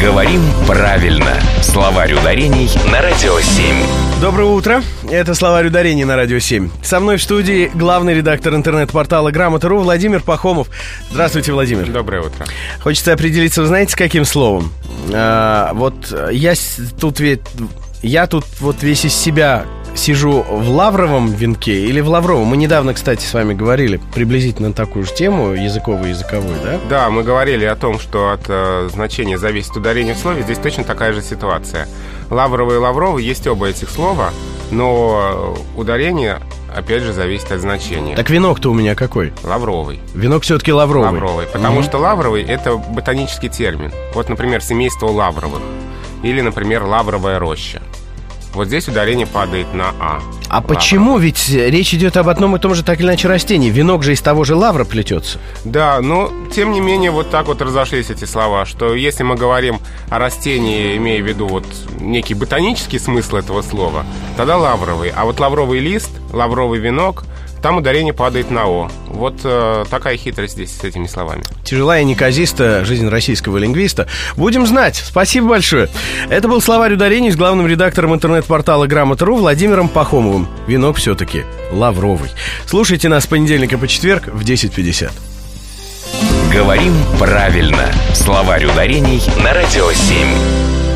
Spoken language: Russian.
Говорим правильно. Словарь ударений на Радио 7. Доброе утро. Это словарь ударений на Радио 7. Со мной в студии главный редактор интернет-портала Грамота.ру Владимир Пахомов. Здравствуйте, Владимир. Доброе утро. Хочется определиться, вы знаете, с каким словом? А, вот я тут ведь... Я тут вот весь из себя сижу в лавровом венке или в лавровом? Мы недавно, кстати, с вами говорили приблизительно такую же тему, языковую-языковую, да? Да, мы говорили о том, что от э, значения зависит ударение в слове. Здесь точно такая же ситуация. Лавровый и лавровый есть оба этих слова, но ударение опять же, зависит от значения. Так венок-то у меня какой? Лавровый. Венок все-таки лавровый. Лавровый. Потому mm-hmm. что лавровый это ботанический термин. Вот, например, семейство лавровых. Или, например, лавровая роща. Вот здесь ударение падает на А. А лавра. почему? Ведь речь идет об одном и том же так или иначе растении. Венок же из того же лавра плетется. Да, но тем не менее вот так вот разошлись эти слова, что если мы говорим о растении, имея в виду вот некий ботанический смысл этого слова, тогда лавровый. А вот лавровый лист, лавровый венок – там ударение падает на О. Вот э, такая хитрость здесь с этими словами. Тяжелая неказиста жизнь российского лингвиста. Будем знать. Спасибо большое. Это был словарь ударений с главным редактором интернет-портала Грамота.ру Владимиром Пахомовым. Венок все-таки лавровый. Слушайте нас с понедельника по четверг в 10.50. Говорим правильно. Словарь ударений на Радио 7.